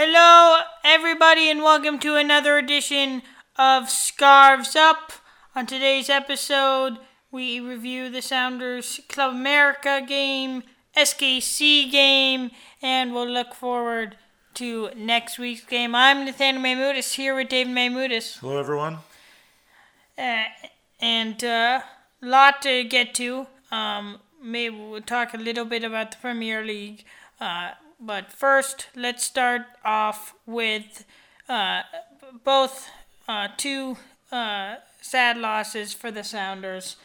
Hello, everybody, and welcome to another edition of Scarves Up. On today's episode, we review the Sounders Club America game, SKC game, and we'll look forward to next week's game. I'm Nathaniel Maymudis here with David Maymudis. Hello, everyone. Uh, and a uh, lot to get to. Um, maybe we'll talk a little bit about the Premier League. Uh, but first, let's start off with uh, both uh, two uh, sad losses for the Sounders.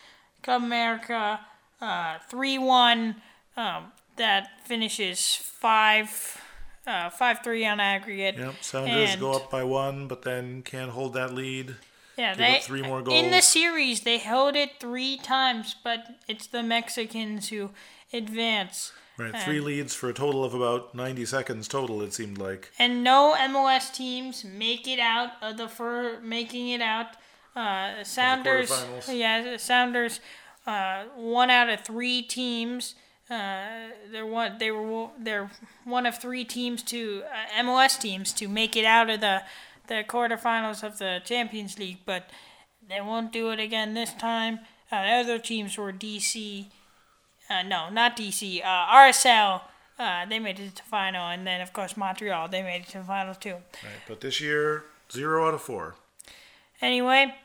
Club America uh, 3 1. Um, that finishes 5 uh, 5 3 on aggregate. Yep, Sounders go up by one, but then can't hold that lead. Yeah, they three more goals. In the series, they held it three times, but it's the Mexicans who advance. Right, three leads for a total of about 90 seconds total. It seemed like. And no MLS teams make it out of the for making it out. Uh, Sounders, yeah, Sounders, uh, one out of three teams. Uh, they're one. They were they're one of three teams to uh, MLS teams to make it out of the the quarterfinals of the Champions League, but they won't do it again this time. Uh, the other teams were DC, uh, no, not DC. Uh, RSL. Uh, they made it to the final, and then of course Montreal. They made it to the final too. Right, but this year zero out of four. Anyway,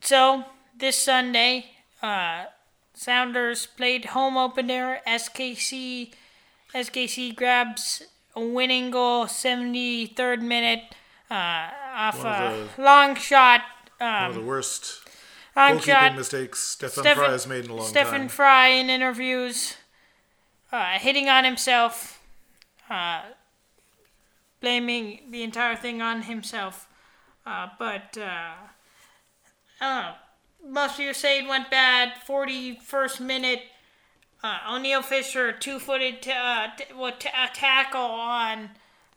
so this Sunday, uh, Sounders played home opener. SKC, SKC grabs a winning goal, 73rd minute, uh, off a long shot. Um, one of the worst Long shot. mistakes Stefan, Stefan Frei has made in a long Stefan time. Stefan Frei in interviews, uh, hitting on himself, uh, blaming the entire thing on himself. Uh, but uh, Most people say it went bad. 41st minute, uh, Oniel Fisher two-footed t- uh, t- what t- a tackle on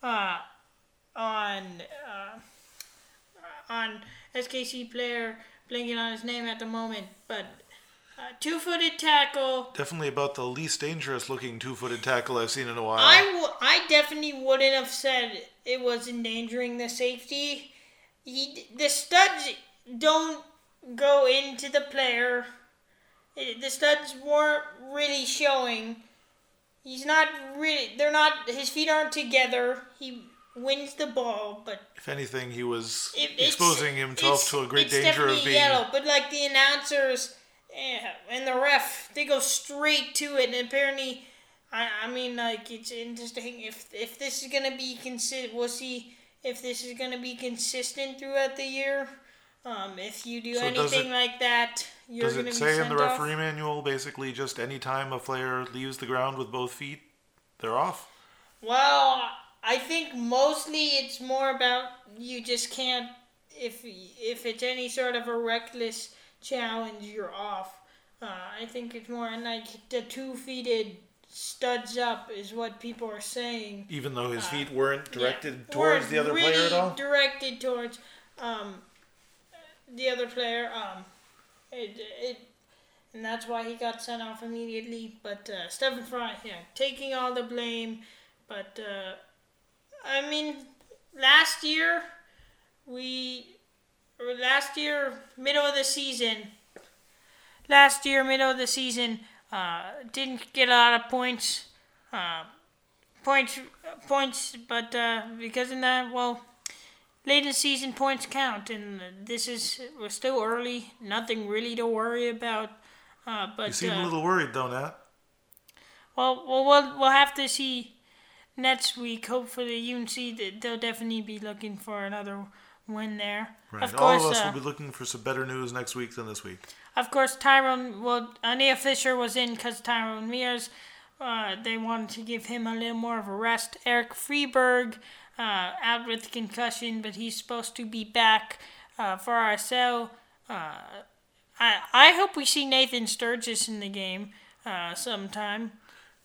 uh, on uh, on SKC player blinking on his name at the moment, but uh, two-footed tackle. Definitely about the least dangerous looking two-footed tackle I've seen in a while. I, w- I definitely wouldn't have said it was endangering the safety. He the studs don't go into the player. The studs weren't really showing. He's not really. They're not. His feet aren't together. He wins the ball, but if anything, he was it, exposing himself to a great danger of being yellow. But like the announcers and the ref, they go straight to it, and apparently, I, I mean, like it's interesting if if this is gonna be consistent. We'll see if this is gonna be consistent throughout the year. Um, if you do so anything it, like that, you're going to be does it say in the referee off? manual basically just any time a player leaves the ground with both feet, they're off? Well, I think mostly it's more about you just can't if if it's any sort of a reckless challenge, you're off. Uh, I think it's more like the two-feeted studs up is what people are saying. Even though his uh, feet weren't directed yeah, towards weren't the other really player at all. Directed towards um, the other player. Um, it, it and that's why he got sent off immediately. But uh, Stefan Frei, yeah, taking all the blame. But uh, I mean, last year we or last year middle of the season. Last year middle of the season uh, didn't get a lot of points. Uh, points points, but uh, because in that well. Late in the season, points count, and this is we're still early. Nothing really to worry about. Uh, but you seem a uh, little worried, though, Nat. Well, well, we'll we'll have to see next week, hopefully, you can see that they'll definitely be looking for another win there. Right. Of course, All of us uh, will be looking for some better news next week than this week. Of course, Tyrone. Well, Oniel Fisher was in because Tyrone Mears. Uh, they wanted to give him a little more of a rest. Erik Friberg uh, out with concussion, but he's supposed to be back uh, for RSL. Uh, I I hope we see Nathan Sturgis in the game uh, sometime.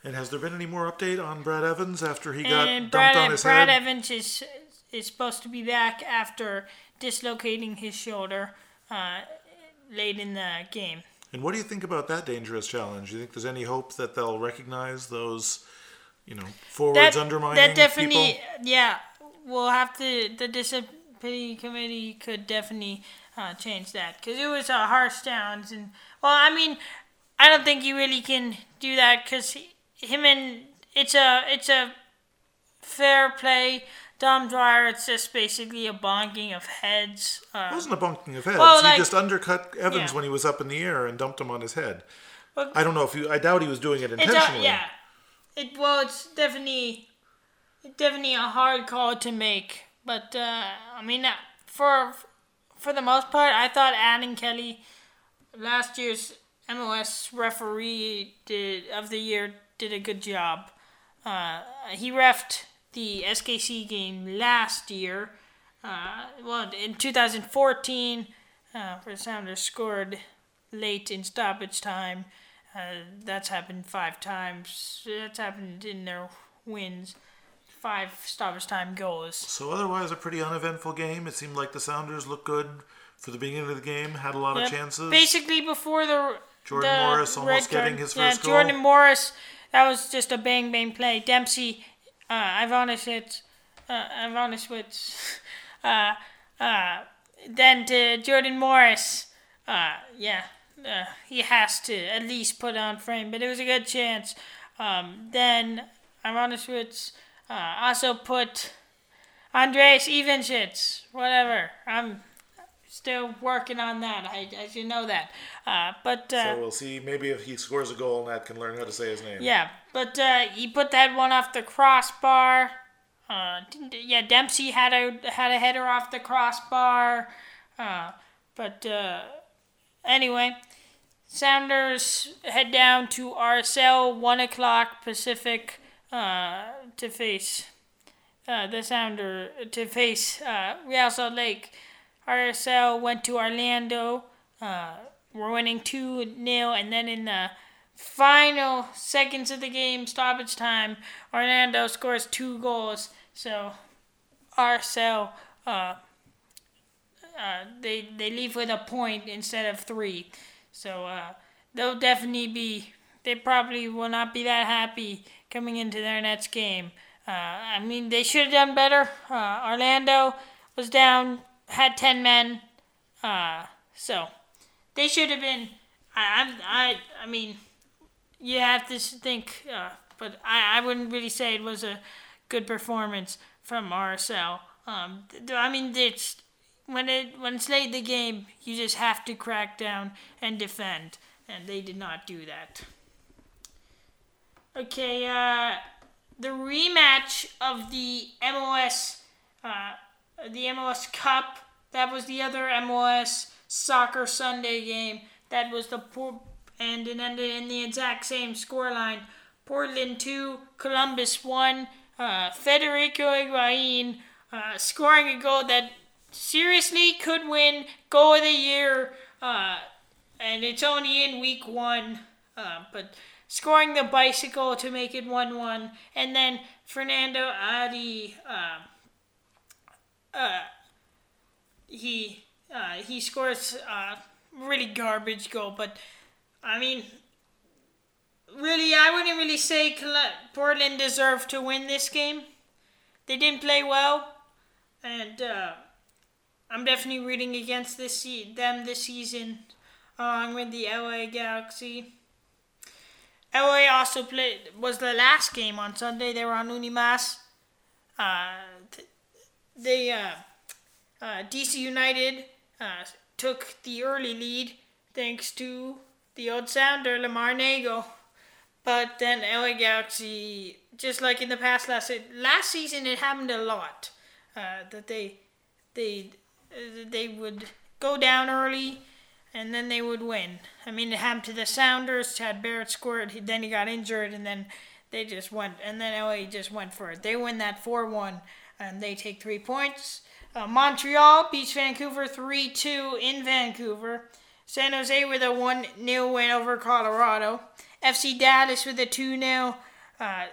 And has there been any more update on Brad Evans after he got and dumped Brad, on his Brad head? Brad Evans is is supposed to be back after dislocating his shoulder uh, late in the game. And what do you think about that dangerous challenge? Do you think there's any hope that they'll recognize those you know, forwards that, undermining that definitely, people. yeah, we'll have to. The disciplinary committee could definitely uh, change that because it was a harsh challenge, and well, I mean, I don't think you really can do that because him and it's a it's a fair play. Dom Dwyer, it's just basically a bonking of heads. Uh, It wasn't a bunking of heads. Well, he like- just undercut Evans Yeah. when he was up in the air and dumped him on his head. I don't know if you. I doubt he was doing it It's intentionally. a, yeah. It well, it's definitely, definitely a hard call to make. But uh, I mean, uh, for for the most part, I thought Alan Kelly, last year's MLS referee did of the year, did a good job. Uh, he refed the SKC game last year. Uh, well, in 2014, uh, where Sounders scored late in stoppage time. Uh, that's happened five times. That's happened in their wins. Five stoppage time goals. So otherwise, a pretty uneventful game. It seemed like the Sounders looked good for the beginning of the game. Had a lot Yep. of chances. Basically, before the Jordan the Morris almost getting his yeah, first goal. Jordan Morris. That was just a bang bang play. Dempsey, uh, Ivanovic, uh, Ivanovic, uh, uh, then to Jordan Morris. Uh, yeah, uh, he has to at least put on frame, but it was a good chance. Um, then Ivanovic uh, also put Andreas Ivanschitz, whatever. I'm still working on that. I, I should know that. Uh, but uh, so we'll see. Maybe if he scores a goal, Nat can learn how to say his name. yeah, but uh, he put that one off the crossbar. Uh, yeah, Dempsey had a had a header off the crossbar. Uh, but uh, anyway, Sounders head down to RSL one o'clock Pacific uh, to face uh, the Sounder to face uh, Real Salt Lake. RSL went to Orlando. Uh, we're winning 2 0, and then in the final seconds of the game, stoppage time, Orlando scores two goals. So RSL, uh, uh, they, they leave with a point instead of three. So uh, they'll definitely be, they probably will not be that happy coming into their next game. Uh, I mean, they should have done better. Uh, Orlando was down, had 10 men. Uh, so they should have been. I, I, I, I mean, you have to think, uh, but I, I wouldn't really say it was a good performance from RSL. Um, I mean, it's when it when it's late in the game, you just have to crack down and defend, and they did not do that. Okay, uh, the rematch of the MLS, uh, the MLS Cup. That was the other MLS Soccer Sunday game. That was the poor, and it ended in the exact same scoreline. Portland two, Columbus one. Uh, Federico Higuain uh, scoring a goal that seriously could win goal of the year. Uh, and it's only in week one, uh, but scoring the bicycle to make it 1 1. And then Fernando Adi, uh, uh, he, uh, he scores a really garbage goal, but I mean, really, I wouldn't really say Portland deserved to win this game. They didn't play well, and uh, I'm definitely rooting against this them this season, along with the LA Galaxy. LA also played was the last game on Sunday. They were on Unimas. Uh, they uh, uh, DC United uh, took the early lead thanks to the old sounder Lamar Neagle. But then LA Galaxy, just like in the past last last season, it happened a lot uh, that they they uh, they would go down early and then they would win. I mean, it happened to the Sounders. Chad Barrett scored. He, then he got injured, and then they just went. And then LA just went for it. They win that four one, and they take three points. Uh, Montreal beats Vancouver three two in Vancouver. San Jose with a one 0 win over Colorado. FC Dallas with a two 0 uh,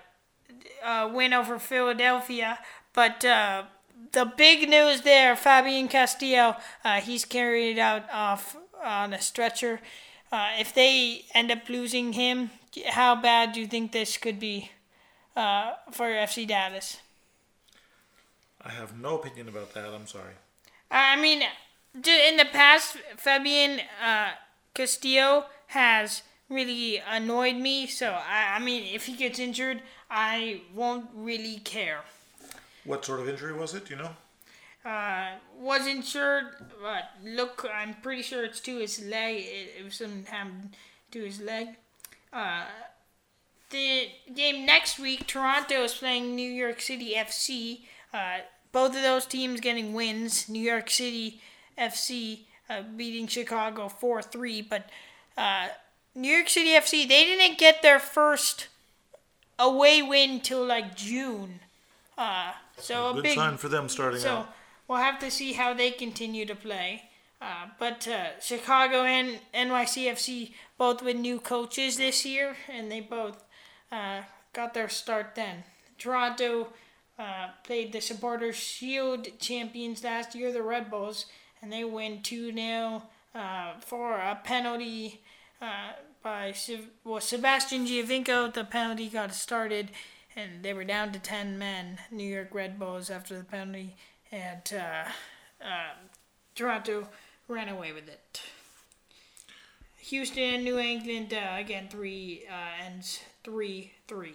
uh, win over Philadelphia. But uh, the big news there, Fabian Castillo, uh, he's carried it out off on a stretcher. Uh, if they end up losing him, how bad do you think this could be? for FC Dallas. I have no opinion about that. I'm sorry. I mean, in the past, Fabian uh, Castillo has really annoyed me. So I, I mean, if he gets injured, I won't really care. What sort of injury was it? Do you know? Uh, wasn't sure, but look, I'm pretty sure it's to his leg. It, it was something happened to his leg. Uh, the game next week, Toronto is playing New York City FC. Uh, both of those teams getting wins. New York City FC uh, beating Chicago 4 3. But uh, New York City FC, they didn't get their first away win till like June. Uh, so a Good big sign for them starting so out. we'll have to see how they continue to play. Uh, but uh, Chicago and NYCFC both with new coaches this year, and they both uh, got their start then. Toronto uh, played the Supporters Shield champions last year, the Red Bulls, and they win 2 0 uh, for a penalty uh, by well, Sebastian Giovinco. The penalty got started, and they were down to 10 men, New York Red Bulls, after the penalty, and uh, uh, Toronto ran away with it. Houston, New England, uh, again, three ends 3 3.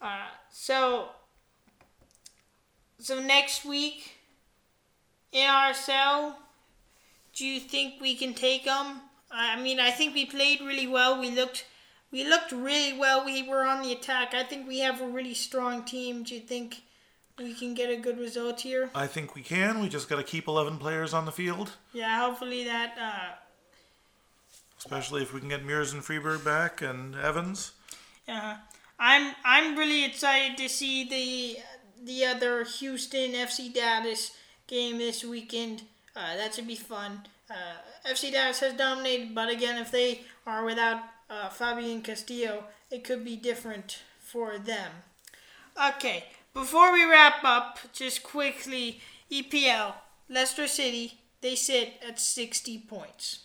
Uh, so, so next week in RSL, do you think we can take them? I mean, I think we played really well. We looked, we looked really well. We were on the attack. I think we have a really strong team. Do you think we can get a good result here? I think we can. We just got to keep 11 players on the field, Yeah, hopefully that. Uh, especially if we can get Mears and Friberg back and Evans. uh, I'm I'm really excited to see the the other Houston FC Dallas game this weekend. Uh, that should be fun. Uh, FC Dallas has dominated, but again, if they are without uh, Fabian Castillo, it could be different for them. Okay, before we wrap up, just quickly, EPL, Leicester City, they sit at 60 points.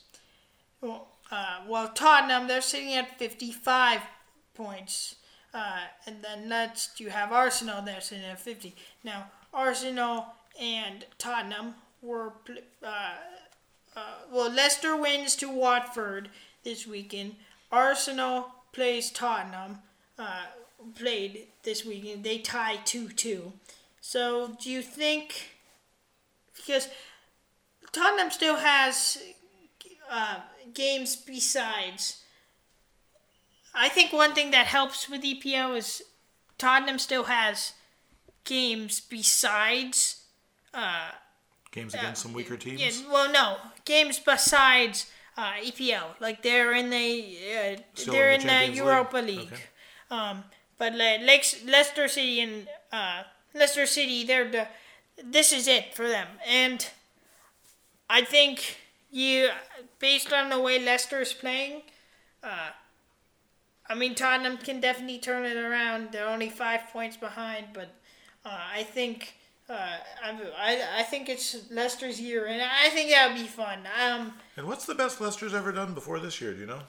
Well, uh, well, Tottenham, they're sitting at 55 points. Uh, and then next you have Arsenal, they're sitting at 50. Now, Arsenal and Tottenham were, uh, uh, well, Leicester wins to Watford this weekend. Arsenal plays Tottenham, uh, played this weekend. They tie 2 2. So, do you think, because Tottenham still has uh, games besides. I think one thing that helps with EPL is Tottenham still has games besides. Uh, Games against some weaker teams. yeah, well, no games besides uh, EPL. Like they're in the uh, they're in the Champions Europa League? League. Okay. Um, but like Lex- Leicester City and uh, Leicester City, they're the this is it for them, and I think you based on the way Leicester is playing. Uh, I mean, Tottenham can definitely turn it around. They're only five points behind, but uh, I think uh, I, I think it's Leicester's year, and I think that would be fun. Um, And what's the best Leicester's ever done before this year? Do you know?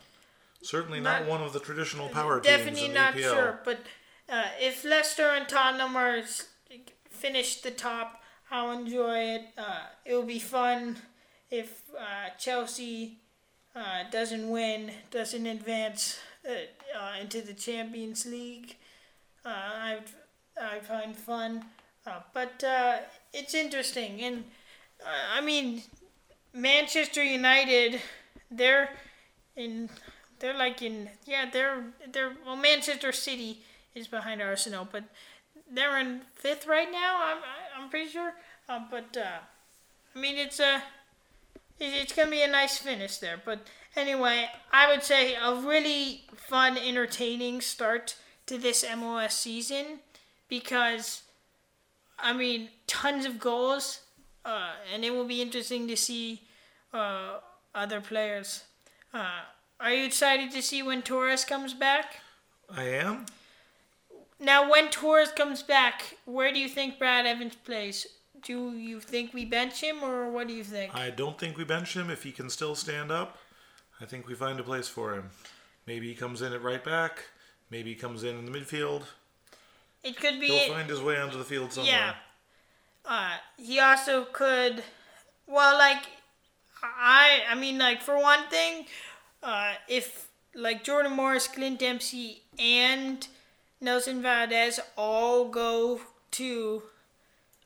Certainly not, Not- one of the traditional power teams definitely in not EPL. sure, but uh, if Leicester and Tottenham are finish the top, I'll enjoy it. Uh, it will be fun if uh, Chelsea uh, doesn't win, doesn't advance uh, uh, into the Champions League. Uh, I I find fun, uh, but uh, it's interesting, and I mean, Manchester United, they're in, they're like in, yeah, they're they're well, Manchester City is behind Arsenal, but they're in fifth right now. I'm I'm pretty sure, but I mean it's a, it's gonna be a nice finish there. But anyway, I would say a really fun, entertaining start to this MLS season because, I mean, tons of goals, uh, and it will be interesting to see uh, other players. Uh, are you excited to see when Torres comes back? I am. Now, when Torres comes back, where do you think Brad Evans plays? Do you think we bench him, or what do you think? I don't think we bench him if he can still stand up. I think we find a place for him. Maybe he comes in at right back. Maybe he comes in in the midfield. it could be. He'll find his way onto the field somewhere. Yeah. Uh, he also could, well, like, I, I mean, like for one thing, uh, if like Jordan Morris, Clint Dempsey, and Nelson Valdez all go to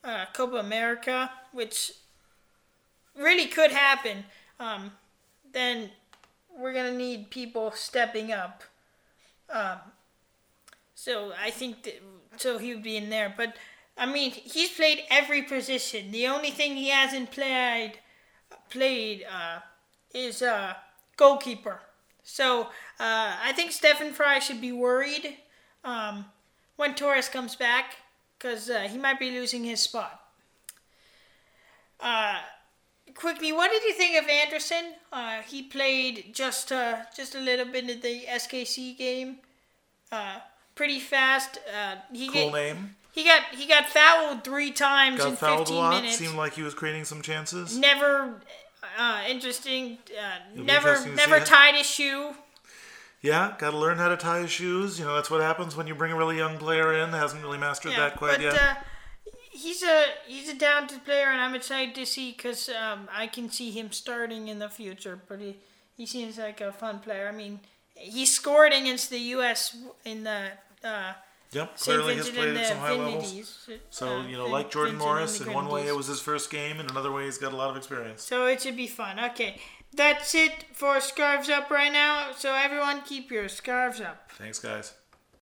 uh, Copa America, which really could happen, um, then we're gonna need people stepping up. Um, so I think that so he would be in there, but I mean he's played every position. The only thing he hasn't played played uh, is uh, goalkeeper. So uh, I think Stefan Frei should be worried um, when Torres comes back because uh, he might be losing his spot. Quickly, what did you think of Anderson? Uh, he played just uh, just a little bit of the SKC game. Uh, pretty fast. Uh, he Cool get- name. he got he got fouled three times in Got fouled a 15 lot. minutes. Seemed like he was creating some chances. Never uh, interesting. Uh, never interesting never tied his shoe. Yeah, got to learn how to tie his shoes. You know, that's what happens when you bring a really young player in that hasn't really mastered Yeah, that quite but yet. He's a he's a talented player, and I'm excited to see because um, I can see him starting in the future. But he he seems like a fun player. I mean, he scored against the U.S. in the. Uh, yep, St. clearly has played at some high levels. So, uh, you know, like Jordan Vincent Morris, in one way it was his first game, and in another way he's got a lot of experience. So it should be fun. Okay, that's it for scarves up right now. So everyone, keep your scarves up. Thanks, guys.